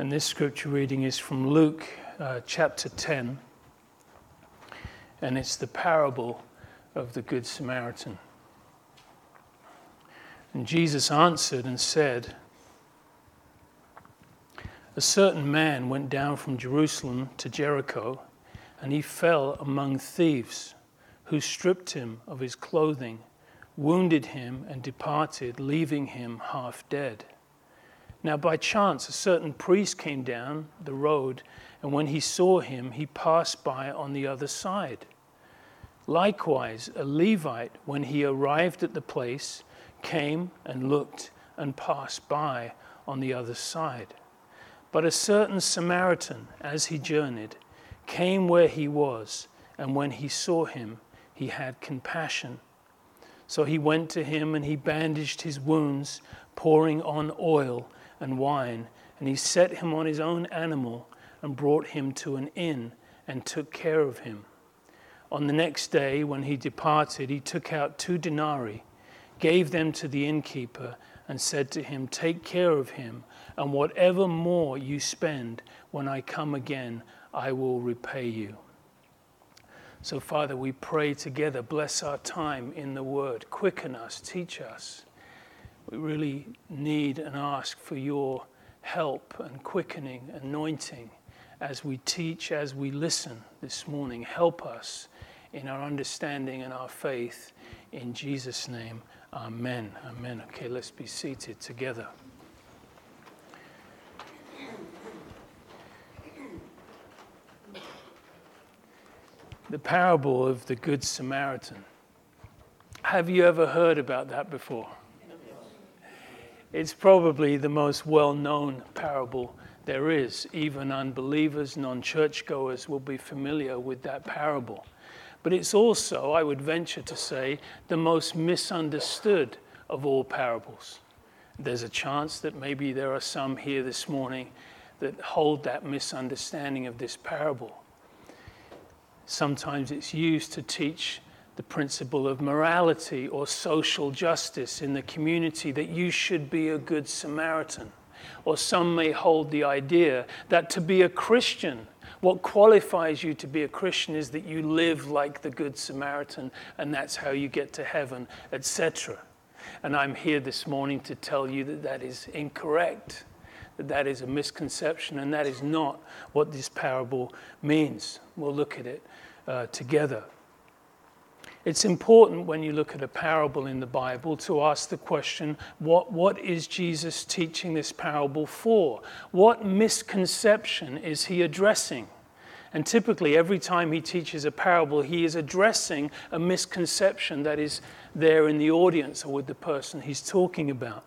And this scripture reading is from Luke uh, chapter 10, and it's the parable of the Good Samaritan. And Jesus answered and said, A certain man went down from Jerusalem to Jericho, and he fell among thieves, who stripped him of his clothing, wounded him, and departed, leaving him half dead. Now, by chance, a certain priest came down the road, and when he saw him, he passed by on the other side. Likewise, a Levite, when he arrived at the place, came and looked and passed by on the other side. But a certain Samaritan, as he journeyed, came where he was, and when he saw him, he had compassion. So he went to him and he bandaged his wounds, pouring on oil and wine, and he set him on his own animal and brought him to an inn and took care of him. On the next day, when he departed, he took out two denarii, gave them to the innkeeper, and said to him, Take care of him, and whatever more you spend, when I come again, I will repay you. So, Father, we pray together, bless our time in the word, quicken us, teach us. We really need and ask for your help and quickening, anointing as we teach, as we listen this morning. Help us in our understanding and our faith. In Jesus' name, amen. Amen. Okay, let's be seated together. The parable of the Good Samaritan. Have you ever heard about that before? It's probably the most well known parable there is. Even unbelievers, non churchgoers will be familiar with that parable. But it's also, I would venture to say, the most misunderstood of all parables. There's a chance that maybe there are some here this morning that hold that misunderstanding of this parable. Sometimes it's used to teach the principle of morality or social justice in the community that you should be a good Samaritan. Or some may hold the idea that to be a Christian, what qualifies you to be a Christian is that you live like the Good Samaritan, and that's how you get to heaven, etc. And I'm here this morning to tell you that that is incorrect, that that is a misconception, and that is not what this parable means. We'll look at it uh, together. It's important when you look at a parable in the Bible to ask the question what, what is Jesus teaching this parable for? What misconception is he addressing? And typically, every time he teaches a parable, he is addressing a misconception that is there in the audience or with the person he's talking about.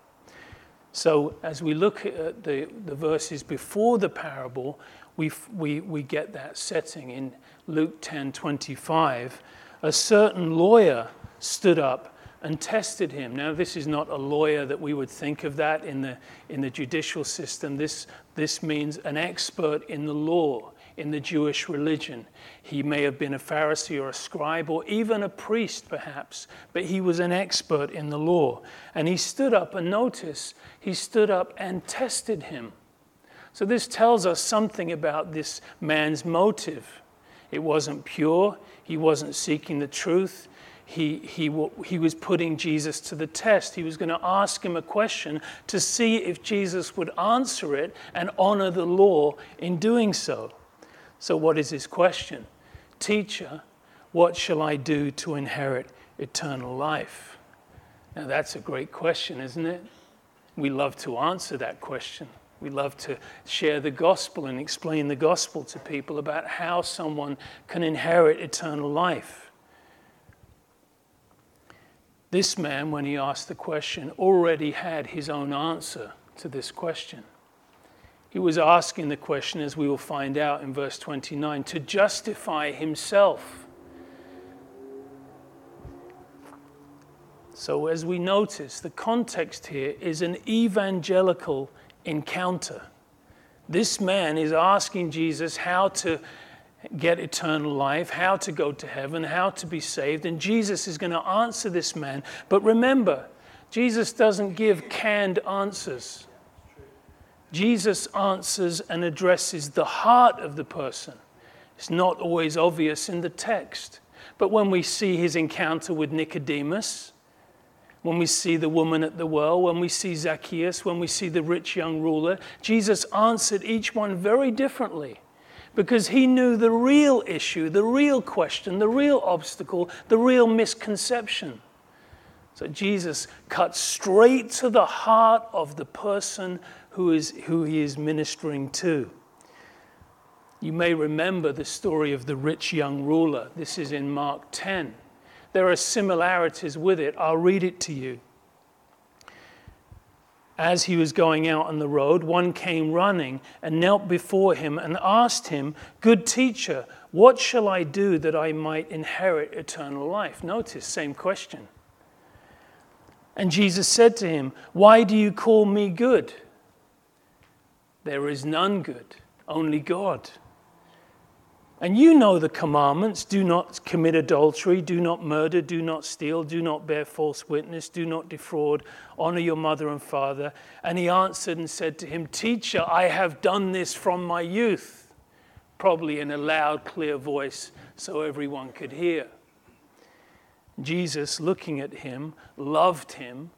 So, as we look at the, the verses before the parable, we, we, we get that setting in Luke 10 25 a certain lawyer stood up and tested him. Now, this is not a lawyer that we would think of that in the, in the judicial system. This, this means an expert in the law, in the Jewish religion. He may have been a Pharisee or a scribe or even a priest, perhaps, but he was an expert in the law. And he stood up, and notice, he stood up and tested him. So, this tells us something about this man's motive. It wasn't pure, he wasn't seeking the truth. He, he, he was putting Jesus to the test. He was going to ask him a question to see if Jesus would answer it and honor the law in doing so. So, what is his question? Teacher, what shall I do to inherit eternal life? Now, that's a great question, isn't it? We love to answer that question. We love to share the gospel and explain the gospel to people about how someone can inherit eternal life. This man, when he asked the question, already had his own answer to this question. He was asking the question, as we will find out in verse 29, to justify himself. So, as we notice, the context here is an evangelical encounter. This man is asking Jesus how to get eternal life, how to go to heaven, how to be saved, and Jesus is going to answer this man. But remember, Jesus doesn't give canned answers. Jesus answers and addresses the heart of the person. It's not always obvious in the text. But when we see his encounter with Nicodemus, when we see the woman at the well, when we see Zacchaeus, when we see the rich young ruler, Jesus answered each one very differently because he knew the real issue, the real question, the real obstacle, the real misconception. So Jesus cuts straight to the heart of the person who, is, who he is ministering to. You may remember the story of the rich young ruler. This is in Mark 10. There are similarities with it. I'll read it to you. As he was going out on the road, one came running and knelt before him and asked him, Good teacher, what shall I do that I might inherit eternal life? Notice, same question. And Jesus said to him, Why do you call me good? There is none good, only God. And you know the commandments do not commit adultery, do not murder, do not steal, do not bear false witness, do not defraud, honor your mother and father. And he answered and said to him, Teacher, I have done this from my youth. Probably in a loud, clear voice so everyone could hear. Jesus, looking at him, loved him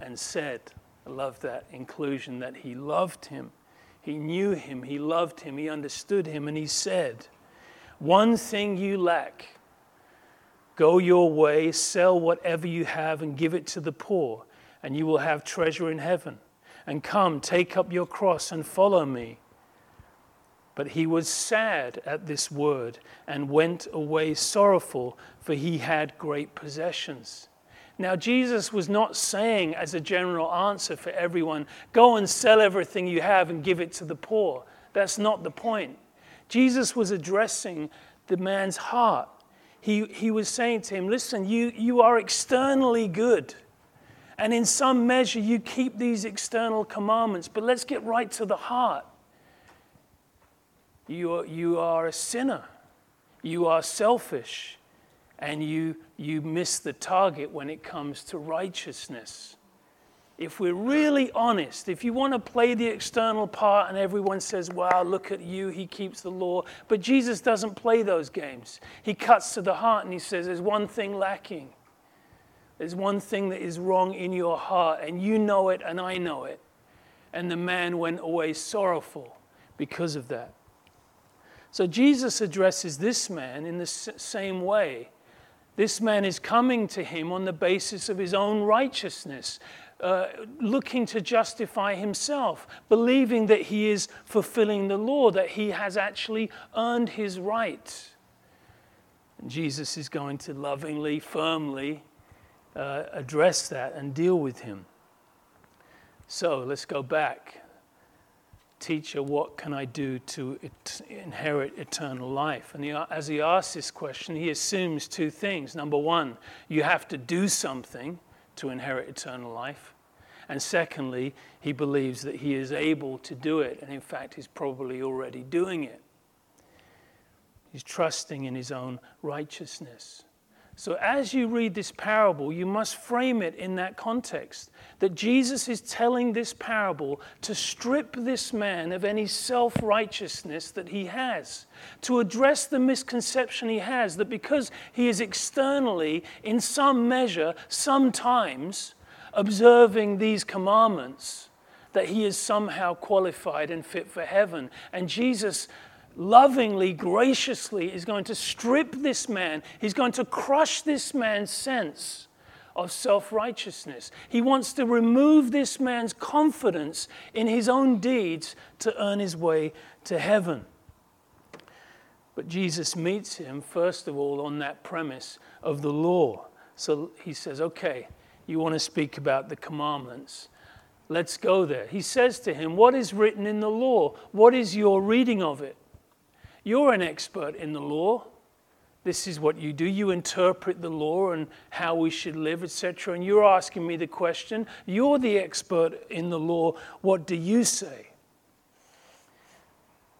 and said, I love that inclusion that he loved him. He knew him, he loved him, he understood him, and he said, one thing you lack. Go your way, sell whatever you have, and give it to the poor, and you will have treasure in heaven. And come, take up your cross and follow me. But he was sad at this word and went away sorrowful, for he had great possessions. Now, Jesus was not saying, as a general answer for everyone, go and sell everything you have and give it to the poor. That's not the point. Jesus was addressing the man's heart. He, he was saying to him, Listen, you, you are externally good. And in some measure, you keep these external commandments. But let's get right to the heart. You are, you are a sinner. You are selfish. And you, you miss the target when it comes to righteousness if we're really honest, if you want to play the external part and everyone says, wow, look at you, he keeps the law, but Jesus doesn't play those games. He cuts to the heart and he says, there's one thing lacking. There's one thing that is wrong in your heart, and you know it, and I know it. And the man went away sorrowful because of that. So Jesus addresses this man in the same way. This man is coming to him on the basis of his own righteousness uh, looking to justify himself, believing that he is fulfilling the law, that he has actually earned his right. And Jesus is going to lovingly, firmly uh, address that and deal with him. So let's go back. Teacher, what can I do to it, inherit eternal life? And he, as he asks this question, he assumes two things. Number one, you have to do something to inherit eternal life. And secondly, he believes that he is able to do it, and in fact, he's probably already doing it. He's trusting in his own righteousness. So, as you read this parable, you must frame it in that context that Jesus is telling this parable to strip this man of any self righteousness that he has, to address the misconception he has that because he is externally, in some measure, sometimes, observing these commandments, that he is somehow qualified and fit for heaven. And Jesus lovingly, graciously is going to strip this man, he's going to crush this man's sense of self righteousness. He wants to remove this man's confidence in his own deeds to earn his way to heaven. But Jesus meets him, first of all, on that premise of the law. So he says, okay, you want to speak about the commandments. Let's go there. He says to him, What is written in the law? What is your reading of it? You're an expert in the law. This is what you do. You interpret the law and how we should live, etc. And you're asking me the question. You're the expert in the law. What do you say?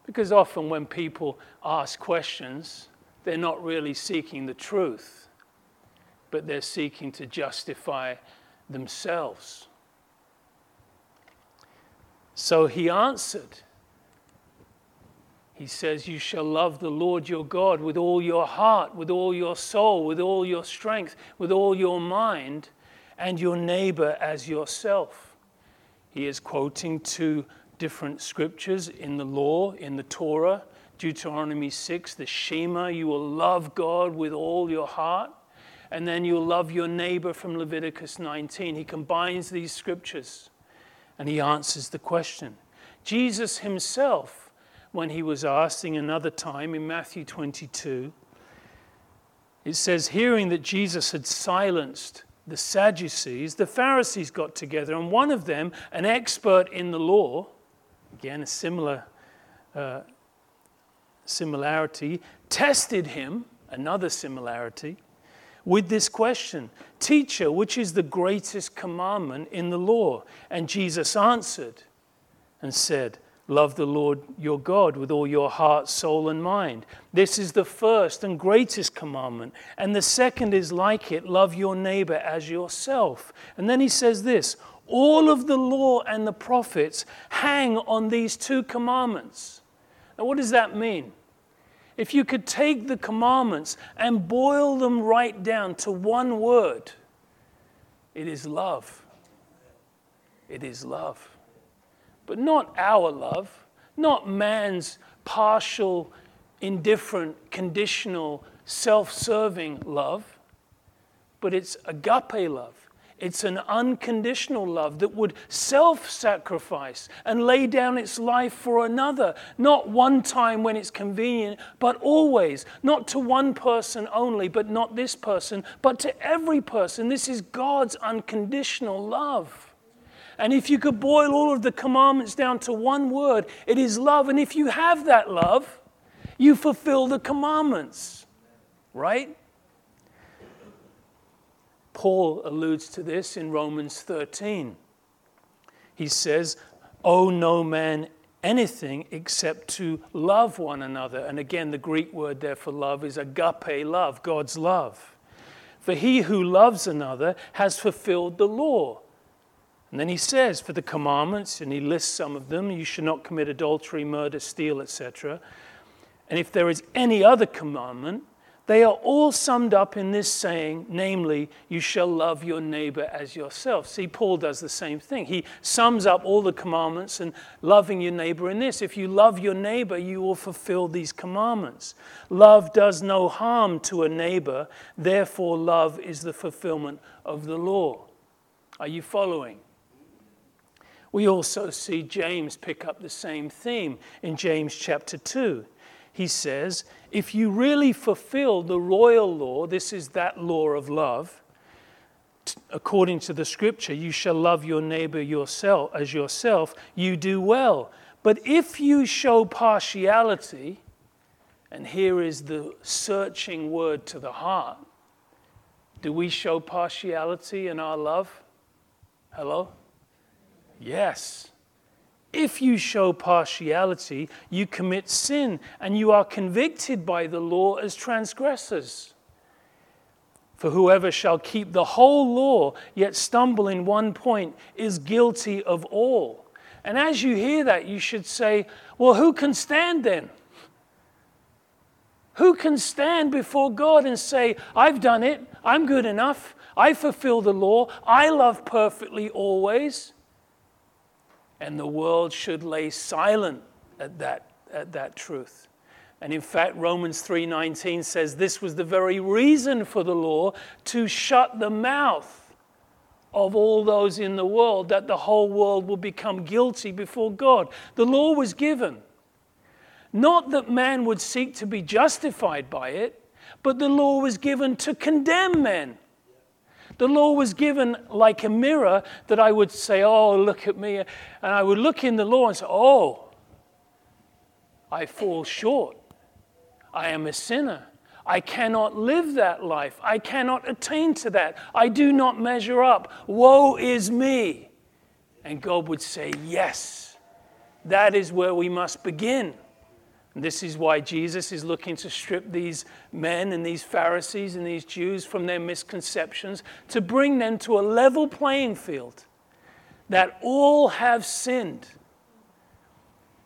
Because often when people ask questions, they're not really seeking the truth but they're seeking to justify themselves. So he answered. He says, You shall love the Lord your God with all your heart, with all your soul, with all your strength, with all your mind, and your neighbor as yourself. He is quoting two different scriptures in the law, in the Torah, Deuteronomy 6, the Shema, you will love God with all your heart, and then you'll love your neighbor from Leviticus 19. He combines these scriptures and he answers the question. Jesus himself, when he was asking another time in Matthew 22, it says, hearing that Jesus had silenced the Sadducees, the Pharisees got together, and one of them, an expert in the law, again, a similar uh, similarity, tested him, another similarity, with this question Teacher, which is the greatest commandment in the law? And Jesus answered and said, Love the Lord your God with all your heart, soul, and mind. This is the first and greatest commandment. And the second is like it love your neighbor as yourself. And then he says this all of the law and the prophets hang on these two commandments. Now, what does that mean? If you could take the commandments and boil them right down to one word, it is love. It is love. But not our love, not man's partial, indifferent, conditional, self serving love, but it's agape love. It's an unconditional love that would self sacrifice and lay down its life for another, not one time when it's convenient, but always. Not to one person only, but not this person, but to every person. This is God's unconditional love. And if you could boil all of the commandments down to one word, it is love. And if you have that love, you fulfill the commandments, right? Paul alludes to this in Romans 13. He says, Owe no man anything except to love one another. And again, the Greek word there for love is agape love, God's love. For he who loves another has fulfilled the law. And then he says, for the commandments, and he lists some of them you should not commit adultery, murder, steal, etc. And if there is any other commandment, they are all summed up in this saying, namely, you shall love your neighbor as yourself. See, Paul does the same thing. He sums up all the commandments and loving your neighbor in this. If you love your neighbor, you will fulfill these commandments. Love does no harm to a neighbor, therefore, love is the fulfillment of the law. Are you following? We also see James pick up the same theme in James chapter 2 he says, if you really fulfill the royal law, this is that law of love, according to the scripture, you shall love your neighbor yourself as yourself, you do well. But if you show partiality, and here is the searching word to the heart, do we show partiality in our love? Hello? Yes. If you show partiality, you commit sin and you are convicted by the law as transgressors. For whoever shall keep the whole law, yet stumble in one point, is guilty of all. And as you hear that, you should say, Well, who can stand then? Who can stand before God and say, I've done it, I'm good enough, I fulfill the law, I love perfectly always? And the world should lay silent at that, at that truth. And in fact, Romans 3:19 says this was the very reason for the law to shut the mouth of all those in the world that the whole world will become guilty before God. The law was given not that man would seek to be justified by it, but the law was given to condemn men. The law was given like a mirror that I would say, Oh, look at me. And I would look in the law and say, Oh, I fall short. I am a sinner. I cannot live that life. I cannot attain to that. I do not measure up. Woe is me. And God would say, Yes, that is where we must begin. And this is why Jesus is looking to strip these men and these Pharisees and these Jews from their misconceptions to bring them to a level playing field that all have sinned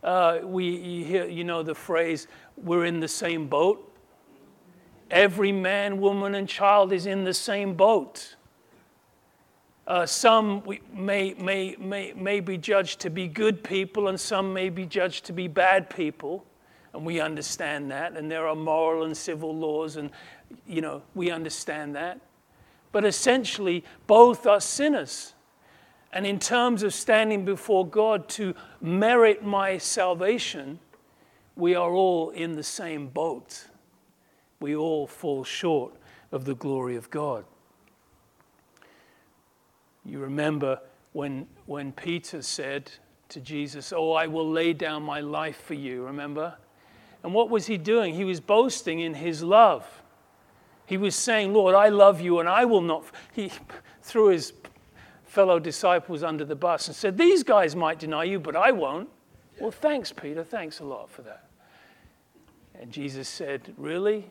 Uh, we you hear, you know, the phrase, we're in the same boat. Every man, woman, and child is in the same boat. Uh, some may, may, may, may be judged to be good people, and some may be judged to be bad people. And we understand that. And there are moral and civil laws, and, you know, we understand that. But essentially, both are sinners. And in terms of standing before God to merit my salvation, we are all in the same boat. We all fall short of the glory of God. You remember when, when Peter said to Jesus, Oh, I will lay down my life for you, remember? And what was he doing? He was boasting in his love. He was saying, Lord, I love you and I will not. He threw his fellow disciples under the bus and said, These guys might deny you, but I won't. Well, thanks, Peter. Thanks a lot for that. And Jesus said, Really?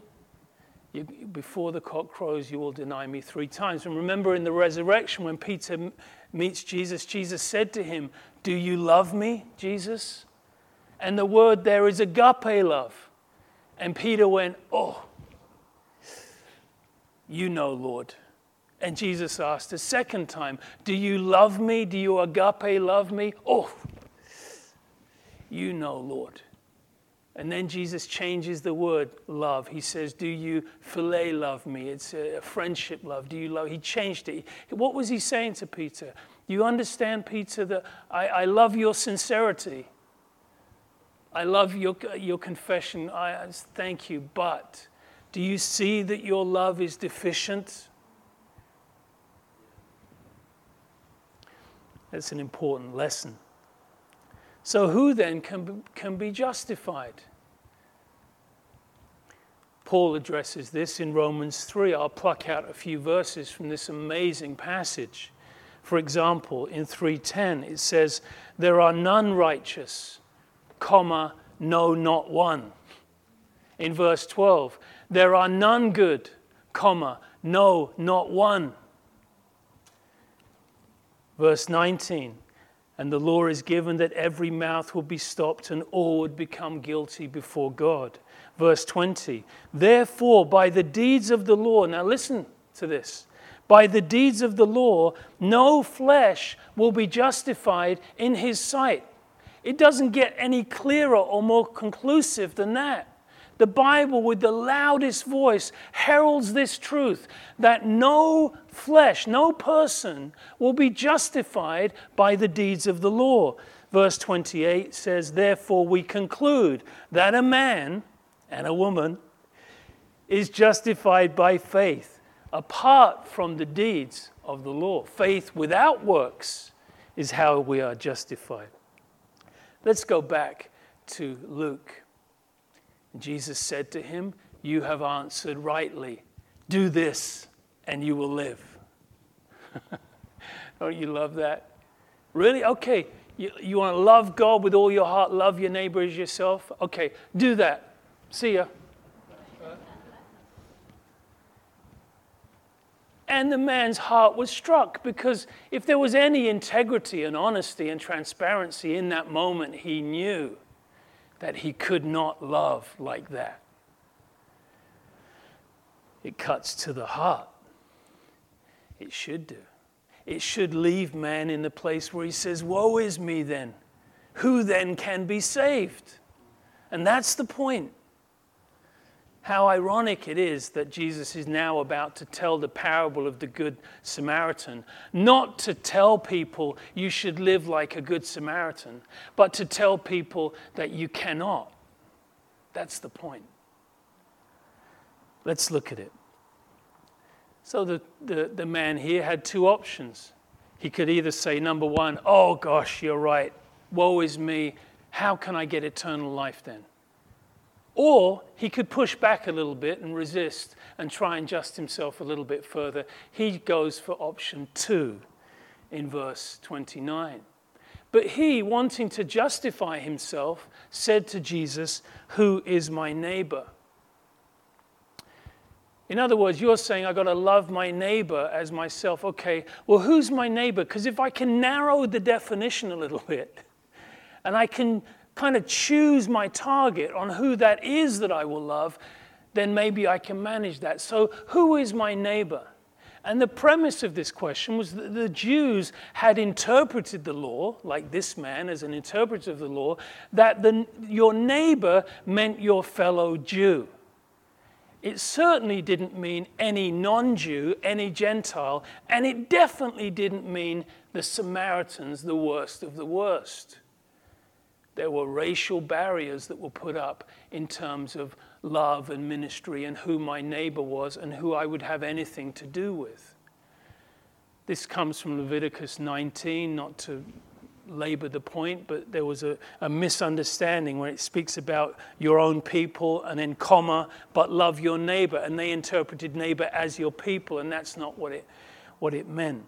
You, before the cock crows, you will deny me three times. And remember in the resurrection, when Peter m- meets Jesus, Jesus said to him, Do you love me, Jesus? And the word there is agape love. And Peter went, Oh, you know, Lord. And Jesus asked a second time, Do you love me? Do you agape love me? Oh, you know, Lord. And then Jesus changes the word love. He says, Do you philia love me? It's a friendship love. Do you love? He changed it. What was he saying to Peter? You understand, Peter, that I, I love your sincerity. I love your, your confession. I thank you. But do you see that your love is deficient? That's an important lesson. So, who then can, can be justified? Paul addresses this in Romans 3. I'll pluck out a few verses from this amazing passage. For example, in 3:10 it says, "There are none righteous, comma, no not one." In verse 12, "There are none good, comma, no not one." Verse 19, and the law is given that every mouth will be stopped and all would become guilty before God. Verse 20, therefore, by the deeds of the law, now listen to this. By the deeds of the law, no flesh will be justified in his sight. It doesn't get any clearer or more conclusive than that. The Bible, with the loudest voice, heralds this truth that no flesh, no person will be justified by the deeds of the law. Verse 28 says, Therefore, we conclude that a man and a woman is justified by faith apart from the deeds of the law. Faith without works is how we are justified. Let's go back to Luke Jesus said to him, You have answered rightly. Do this, and you will live. Don't you love that? Really? Okay. You, you want to love God with all your heart, love your neighbor as yourself? Okay, do that. See ya. And the man's heart was struck because if there was any integrity and honesty and transparency in that moment, he knew that he could not love like that. It cuts to the heart. It should do. It should leave man in the place where he says, Woe is me then. Who then can be saved? And that's the point. How ironic it is that Jesus is now about to tell the parable of the Good Samaritan, not to tell people you should live like a Good Samaritan, but to tell people that you cannot. That's the point. Let's look at it. So the, the, the man here had two options. He could either say, number one, oh gosh, you're right, woe is me, how can I get eternal life then? Or he could push back a little bit and resist and try and just himself a little bit further. He goes for option two in verse 29. But he, wanting to justify himself, said to Jesus, Who is my neighbor? In other words, you're saying I've got to love my neighbor as myself. Okay, well, who's my neighbor? Because if I can narrow the definition a little bit and I can kind of choose my target on who that is that I will love, then maybe I can manage that. So, who is my neighbor? And the premise of this question was that the Jews had interpreted the law, like this man as an interpreter of the law, that the, your neighbor meant your fellow Jew. It certainly didn't mean any non Jew, any Gentile, and it definitely didn't mean the Samaritans, the worst of the worst. There were racial barriers that were put up in terms of love and ministry and who my neighbor was and who I would have anything to do with. This comes from Leviticus 19, not to labor the point, but there was a, a, misunderstanding when it speaks about your own people and then comma, but love your neighbor. And they interpreted neighbor as your people, and that's not what it, what it meant.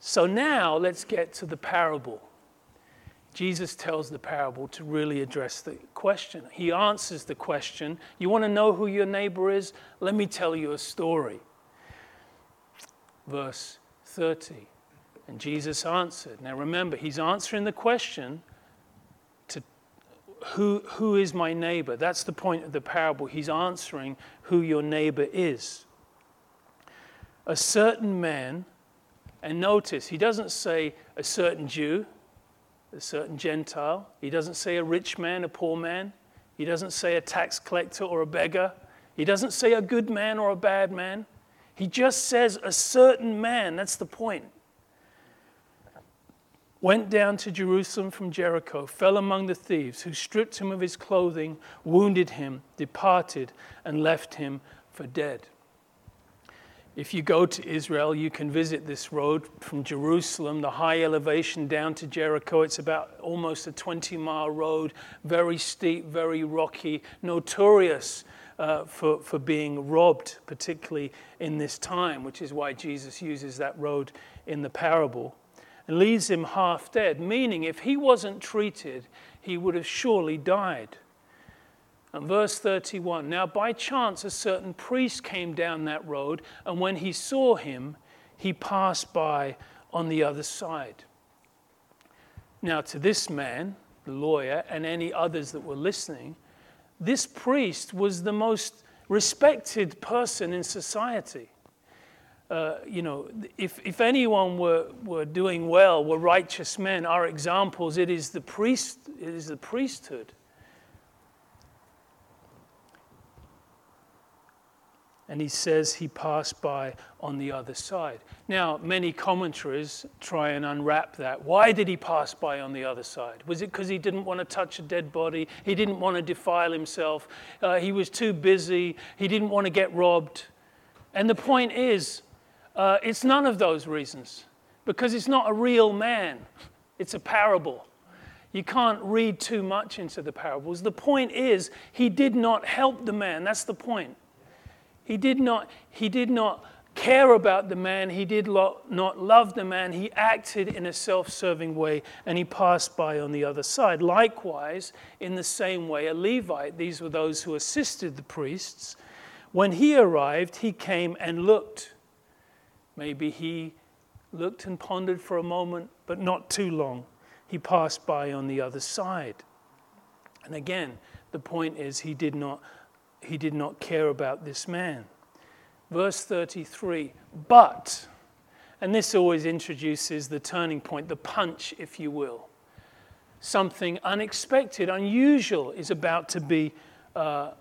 So now let's get to the parable. Jesus tells the parable to really address the question. He answers the question You want to know who your neighbor is? Let me tell you a story. Verse 30. And Jesus answered. Now remember, he's answering the question to who, who is my neighbor? That's the point of the parable. He's answering who your neighbor is. A certain man, and notice, he doesn't say a certain Jew, a certain Gentile. He doesn't say a rich man, a poor man. He doesn't say a tax collector or a beggar. He doesn't say a good man or a bad man. He just says a certain man. That's the point. Went down to Jerusalem from Jericho, fell among the thieves, who stripped him of his clothing, wounded him, departed, and left him for dead. If you go to Israel, you can visit this road from Jerusalem, the high elevation down to Jericho. It's about almost a 20 mile road, very steep, very rocky, notorious uh, for, for being robbed, particularly in this time, which is why Jesus uses that road in the parable. And leaves him half dead, meaning if he wasn't treated, he would have surely died. And verse 31 Now by chance a certain priest came down that road, and when he saw him, he passed by on the other side. Now, to this man, the lawyer, and any others that were listening, this priest was the most respected person in society. Uh, you know, if, if anyone were, were doing well, were righteous men, our examples, it is the priest, it is the priesthood. And he says he passed by on the other side. Now, many commentaries try and unwrap that. Why did he pass by on the other side? Was it because he didn't want to touch a dead body? He didn't want to defile himself? Uh, he was too busy? He didn't want to get robbed? And the point is, uh, it's none of those reasons because it's not a real man, it's a parable. You can't read too much into the parables. The point is, he did not help the man. That's the point. He did not, he did not care about the man. He did lo- not love the man. He acted in a self serving way and he passed by on the other side. Likewise, in the same way, a Levite, these were those who assisted the priests, when he arrived, he came and looked. Maybe he looked and pondered for a moment, but not too long. He passed by on the other side. And again, the point is, he did not he did not care about this man. Verse 33 But, and this always introduces the turning point, the punch, if you will. Something unexpected, unusual is about to be uh,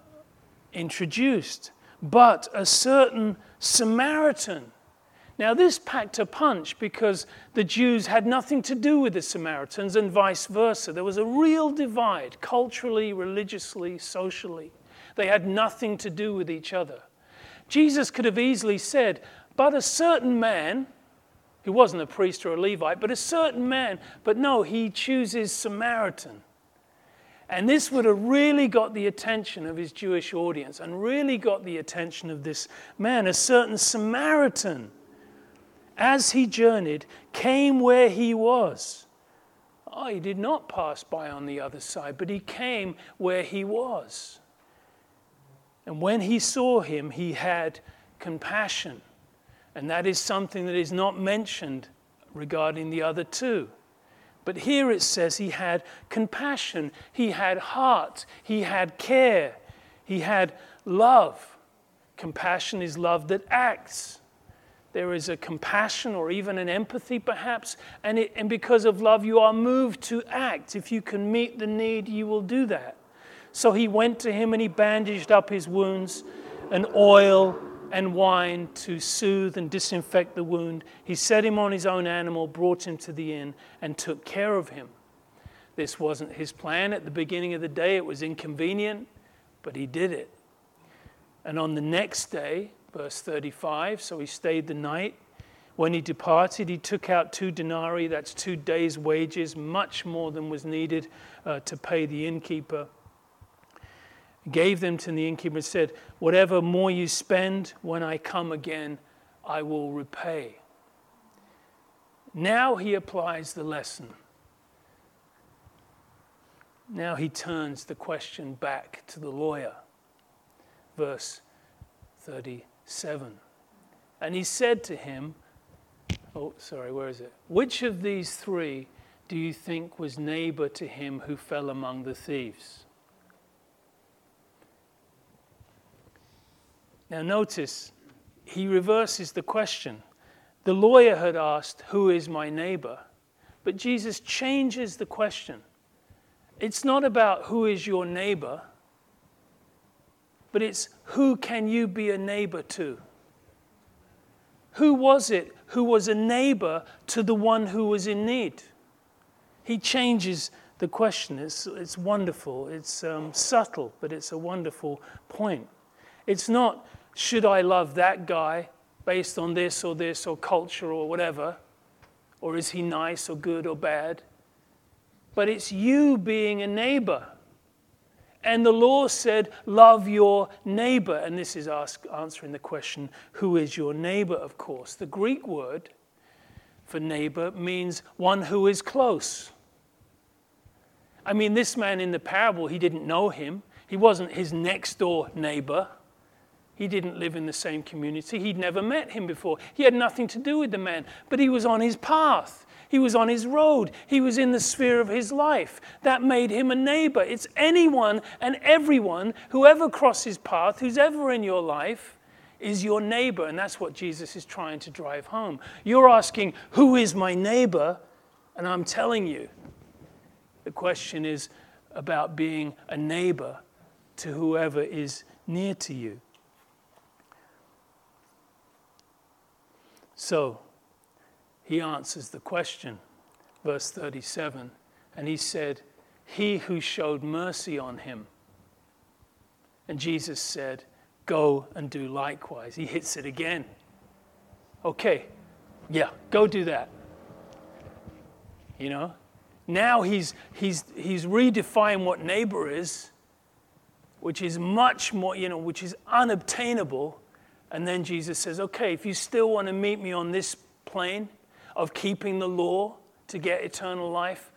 introduced. But a certain Samaritan. Now, this packed a punch because the Jews had nothing to do with the Samaritans and vice versa. There was a real divide, culturally, religiously, socially. They had nothing to do with each other. Jesus could have easily said, But a certain man, who wasn't a priest or a Levite, but a certain man, but no, he chooses Samaritan. And this would have really got the attention of his Jewish audience and really got the attention of this man, a certain Samaritan. As he journeyed, came where he was. Oh, he did not pass by on the other side, but he came where he was. And when he saw him, he had compassion. And that is something that is not mentioned regarding the other two. But here it says he had compassion, he had heart, he had care, he had love. Compassion is love that acts. There is a compassion or even an empathy, perhaps, and, it, and because of love, you are moved to act. If you can meet the need, you will do that. So he went to him and he bandaged up his wounds, and oil and wine to soothe and disinfect the wound. He set him on his own animal, brought him to the inn, and took care of him. This wasn't his plan at the beginning of the day, it was inconvenient, but he did it. And on the next day, verse 35, so he stayed the night. When he departed, he took out two denarii, that's two days' wages, much more than was needed uh, to pay the innkeeper gave them to the innkeeper and said, Whatever more you spend, when I come again, I will repay. Now he applies the lesson. Now he turns the question back to the lawyer. Verse 37. And he said to him, Oh, sorry, where is it? Which of these three do you think was neighbor to him who fell among the thieves? Now, notice he reverses the question. The lawyer had asked, Who is my neighbor? But Jesus changes the question. It's not about who is your neighbor, but it's who can you be a neighbor to? Who was it who was a neighbor to the one who was in need? He changes the question. It's, it's wonderful. It's um, subtle, but it's a wonderful point. It's not, should I love that guy based on this or this or culture or whatever? Or is he nice or good or bad? But it's you being a neighbor. And the law said, love your neighbor. And this is ask, answering the question, who is your neighbor, of course. The Greek word for neighbor means one who is close. I mean, this man in the parable, he didn't know him, he wasn't his next door neighbor. He didn't live in the same community. He'd never met him before. He had nothing to do with the man, but he was on his path. He was on his road. He was in the sphere of his life. That made him a neighbor. It's anyone and everyone, whoever crosses path, who's ever in your life, is your neighbor. And that's what Jesus is trying to drive home. You're asking, Who is my neighbor? And I'm telling you, the question is about being a neighbor to whoever is near to you. So he answers the question, verse 37, and he said, He who showed mercy on him. And Jesus said, Go and do likewise. He hits it again. Okay, yeah, go do that. You know? Now he's, he's, he's redefined what neighbor is, which is much more, you know, which is unobtainable and then Jesus says, okay, if you still want to meet me on this plane of keeping the law to get eternal life,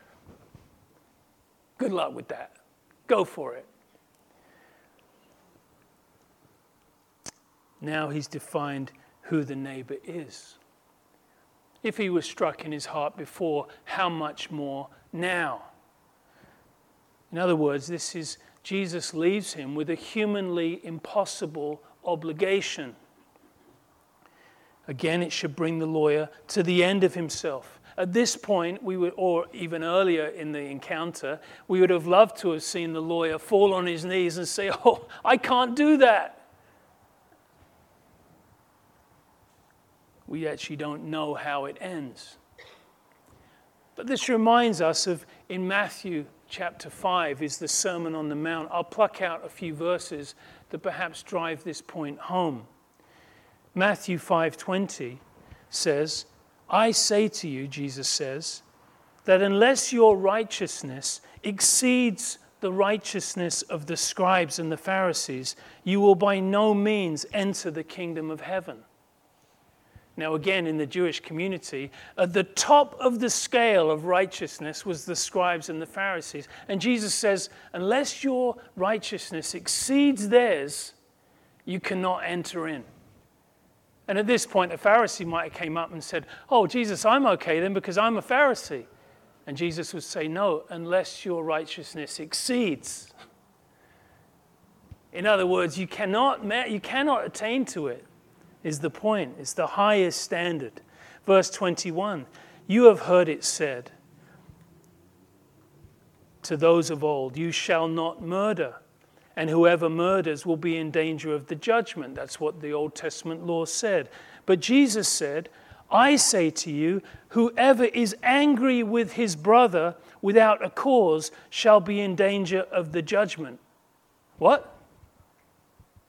good luck with that. Go for it. Now he's defined who the neighbor is. If he was struck in his heart before, how much more now? In other words, this is Jesus leaves him with a humanly impossible obligation. Again, it should bring the lawyer to the end of himself. At this point, we would, or even earlier in the encounter, we would have loved to have seen the lawyer fall on his knees and say, Oh, I can't do that. We actually don't know how it ends. But this reminds us of in Matthew chapter 5 is the Sermon on the Mount. I'll pluck out a few verses that perhaps drive this point home. Matthew 5:20 says, "I say to you," Jesus says, "that unless your righteousness exceeds the righteousness of the scribes and the Pharisees, you will by no means enter the kingdom of heaven." Now, again, in the Jewish community, at the top of the scale of righteousness was the scribes and the Pharisees. And Jesus says, unless your righteousness exceeds theirs, you cannot enter in. And at this point, a Pharisee might have came up and said, Oh, Jesus, I'm okay then because I'm a Pharisee. And Jesus would say, No, unless your righteousness exceeds. In other words, you cannot, you cannot attain to it, is the point. It's the highest standard. Verse 21 You have heard it said to those of old, You shall not murder, and whoever murders will be in danger of the judgment. That's what the Old Testament law said. But Jesus said, I say to you, whoever is angry with his brother without a cause shall be in danger of the judgment. What?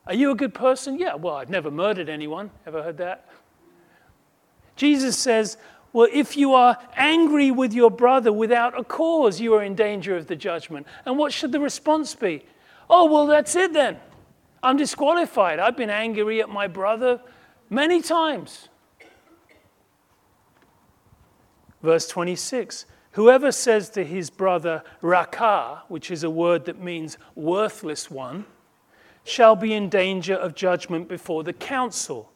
Are you a good person? Yeah, well, I've never murdered anyone. Ever heard that? Jesus says, well, if you are angry with your brother without a cause, you are in danger of the judgment. And what should the response be? Oh, well, that's it then. I'm disqualified. I've been angry at my brother many times. Verse 26 Whoever says to his brother, Raca, which is a word that means worthless one, shall be in danger of judgment before the council.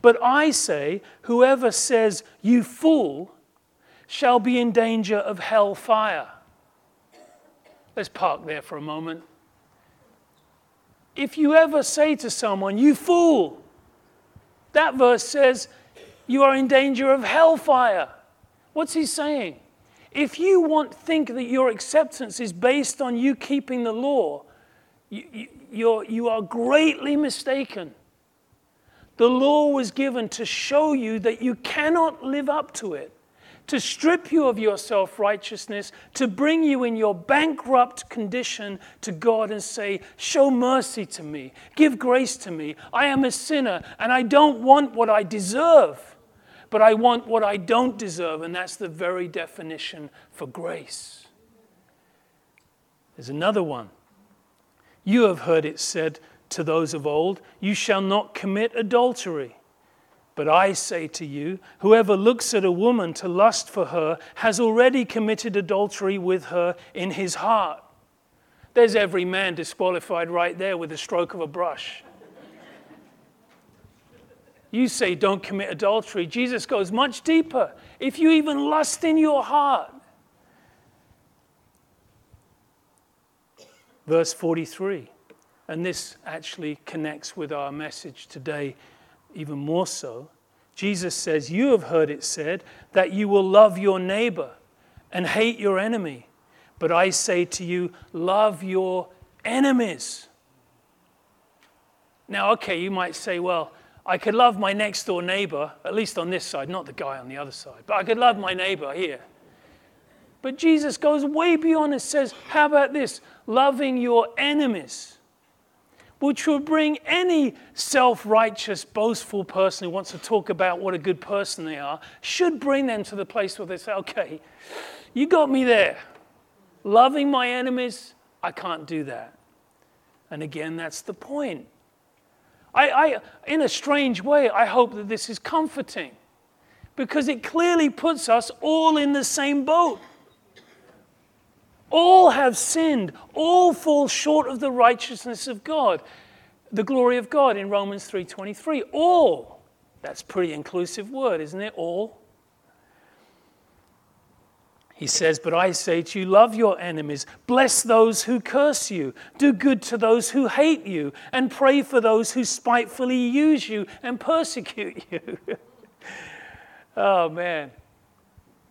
But I say, whoever says, You fool, shall be in danger of hell fire. Let's park there for a moment. If you ever say to someone, You fool, that verse says, You are in danger of hellfire. What's he saying? If you want think that your acceptance is based on you keeping the law, you, you, you are greatly mistaken. The law was given to show you that you cannot live up to it, to strip you of your self righteousness, to bring you in your bankrupt condition to God and say, Show mercy to me, give grace to me. I am a sinner and I don't want what I deserve, but I want what I don't deserve, and that's the very definition for grace. There's another one. You have heard it said, to those of old, You shall not commit adultery. But I say to you, whoever looks at a woman to lust for her has already committed adultery with her in his heart. There's every man disqualified right there with a stroke of a brush. You say, don't commit adultery. Jesus goes much deeper. If you even lust in your heart, verse 43 and this actually connects with our message today even more so. Jesus says, You have heard it said that you will love your neighbor and hate your enemy. But I say to you, love your enemies. Now, okay, you might say, well, I could love my next door neighbor, at least on this side, not the guy on the other side, but I could love my neighbor here. But Jesus goes way beyond and says, how about this? Loving your enemies which will bring any self righteous, boastful person who wants to talk about what a good person they are, should bring them to the place where they say, okay, you got me there. Loving my enemies, I can't do that. And again, that's the point. I, I, in a strange way, I hope that this is comforting because it clearly puts us all in the same boat. All have sinned. All fall short of the righteousness of God, the glory of God in Romans 3:23. All. That's pretty inclusive word, isn't it? All. He says, But I say to you, love your enemies, bless those who curse you, do good to those who hate you, and pray for those who spitefully use you and persecute you. oh, man.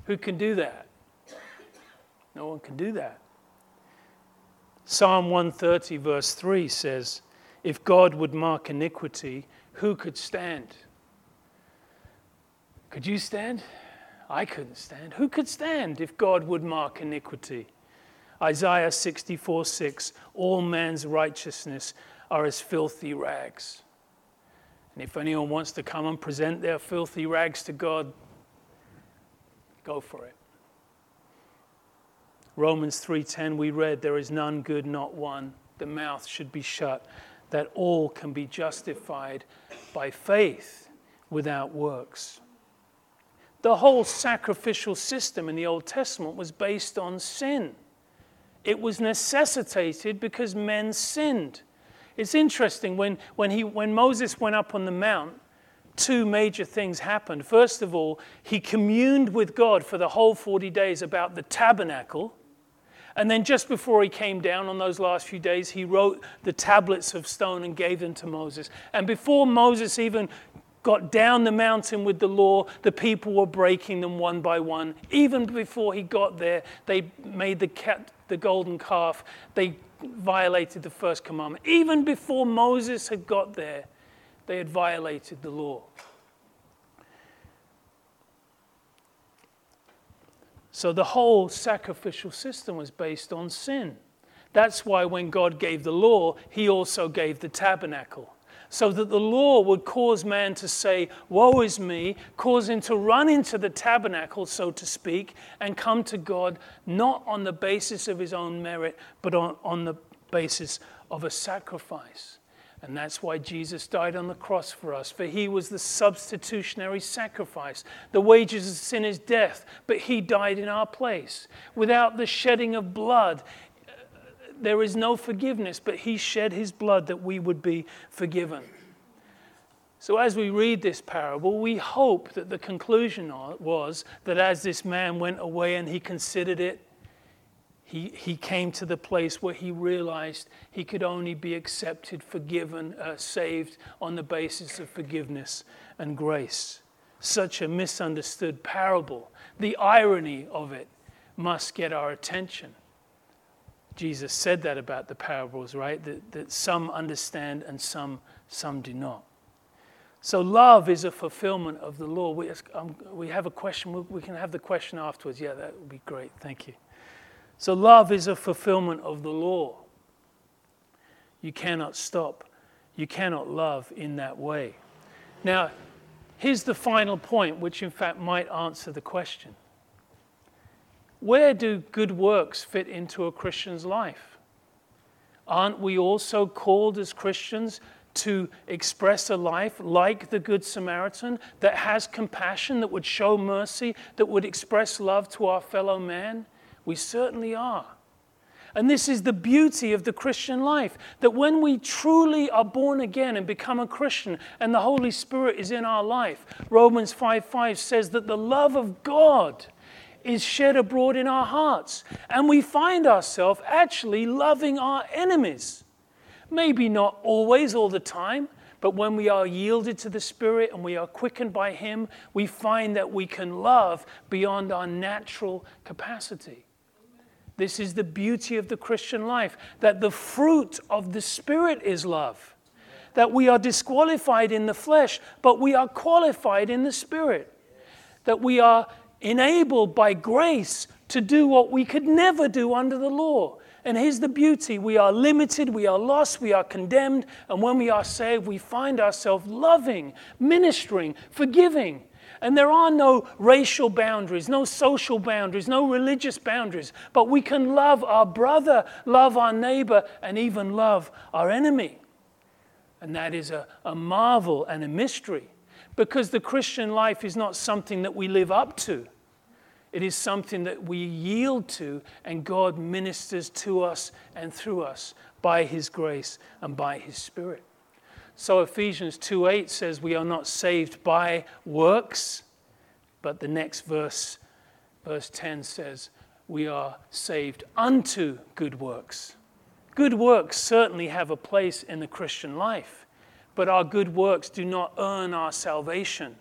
Who can do that? No one can do that. Psalm 130, verse 3 says, If God would mark iniquity, who could stand? Could you stand? I couldn't stand. Who could stand if God would mark iniquity? Isaiah 64 6 All man's righteousness are as filthy rags. And if anyone wants to come and present their filthy rags to God, go for it. Romans 3:10 we read there is none good not one the mouth should be shut that all can be justified by faith without works. The whole sacrificial system in the Old Testament was based on sin. It was necessitated because men sinned. It's interesting when, when, he, when Moses went up on the mount two major things happened. First of all, he communed with God for the whole 40 days about the tabernacle. And then, just before he came down on those last few days, he wrote the tablets of stone and gave them to Moses. And before Moses even got down the mountain with the law, the people were breaking them one by one. Even before he got there, they made the, cat, the golden calf, they violated the first commandment. Even before Moses had got there, they had violated the law. So the whole sacrificial system was based on sin. That's why when God gave the law, he also gave the tabernacle. So that the law would cause man to say, Woe is me, cause him to run into the tabernacle, so to speak, and come to God not on the basis of his own merit, but on, on the basis of a sacrifice. And that's why Jesus died on the cross for us, for he was the substitutionary sacrifice. The wages of sin is death, but he died in our place. Without the shedding of blood, there is no forgiveness, but he shed his blood that we would be forgiven. So, as we read this parable, we hope that the conclusion was that as this man went away and he considered it, he, he came to the place where he realized he could only be accepted, forgiven, uh, saved on the basis of forgiveness and grace. Such a misunderstood parable. The irony of it must get our attention. Jesus said that about the parables, right? That, that some understand and some, some do not. So, love is a fulfillment of the law. We, um, we have a question. We, we can have the question afterwards. Yeah, that would be great. Thank you. So, love is a fulfillment of the law. You cannot stop. You cannot love in that way. Now, here's the final point, which in fact might answer the question Where do good works fit into a Christian's life? Aren't we also called as Christians to express a life like the Good Samaritan that has compassion, that would show mercy, that would express love to our fellow man? We certainly are. And this is the beauty of the Christian life that when we truly are born again and become a Christian and the Holy Spirit is in our life, Romans 5 5 says that the love of God is shed abroad in our hearts. And we find ourselves actually loving our enemies. Maybe not always, all the time, but when we are yielded to the Spirit and we are quickened by Him, we find that we can love beyond our natural capacity. This is the beauty of the Christian life that the fruit of the Spirit is love. That we are disqualified in the flesh, but we are qualified in the Spirit. That we are enabled by grace to do what we could never do under the law. And here's the beauty we are limited, we are lost, we are condemned, and when we are saved, we find ourselves loving, ministering, forgiving and there are no racial boundaries, no social boundaries, no religious boundaries, but we can love our brother, love our neighbor, and even love our enemy. And that is a, a marvel and a mystery because the Christian life is not something that we live up to. It is something that we yield to, and God ministers to us and through us by His grace and by His Spirit. So Ephesians 2:8 says we are not saved by works, but the next verse, verse 10 says we are saved unto good works. Good works certainly have a place in the Christian life, but our good works do not earn our salvation.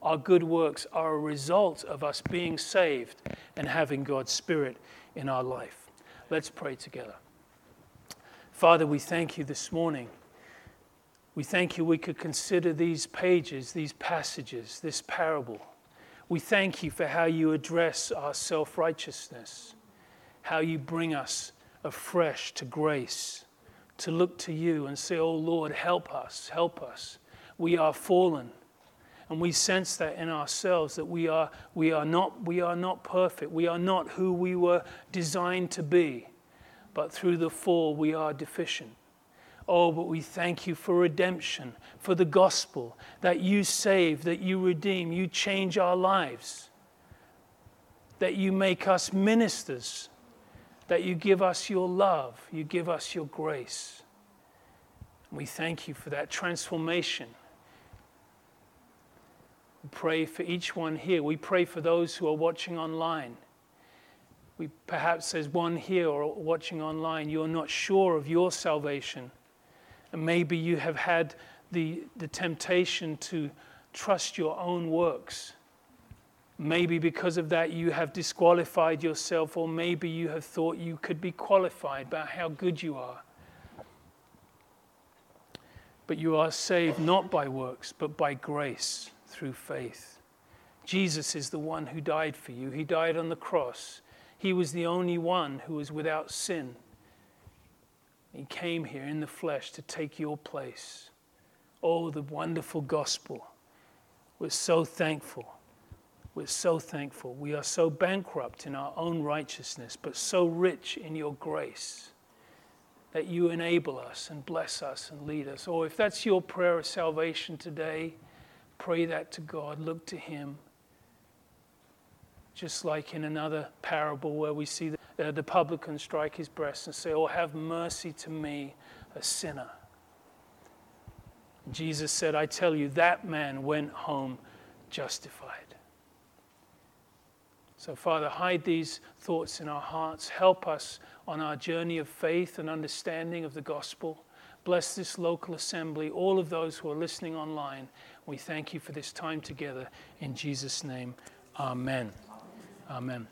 Our good works are a result of us being saved and having God's Spirit in our life. Let's pray together. Father, we thank you this morning. We thank you we could consider these pages, these passages, this parable. We thank you for how you address our self righteousness, how you bring us afresh to grace, to look to you and say, Oh Lord, help us, help us. We are fallen. And we sense that in ourselves that we are, we, are not, we are not perfect. We are not who we were designed to be. But through the fall, we are deficient. Oh, but we thank you for redemption, for the gospel, that you save, that you redeem, you change our lives, that you make us ministers, that you give us your love, you give us your grace. We thank you for that transformation We pray for each one here. We pray for those who are watching online. We, perhaps there's one here or watching online, you're not sure of your salvation. And maybe you have had the, the temptation to trust your own works. Maybe because of that you have disqualified yourself, or maybe you have thought you could be qualified by how good you are. But you are saved not by works, but by grace through faith. Jesus is the one who died for you. He died on the cross. He was the only one who was without sin. He came here in the flesh to take your place. Oh, the wonderful gospel. We're so thankful. We're so thankful. We are so bankrupt in our own righteousness, but so rich in your grace that you enable us and bless us and lead us. Or if that's your prayer of salvation today, pray that to God. Look to Him. Just like in another parable where we see the, uh, the publican strike his breast and say, Oh, have mercy to me, a sinner. Jesus said, I tell you, that man went home justified. So, Father, hide these thoughts in our hearts. Help us on our journey of faith and understanding of the gospel. Bless this local assembly, all of those who are listening online. We thank you for this time together. In Jesus' name, amen. Amen.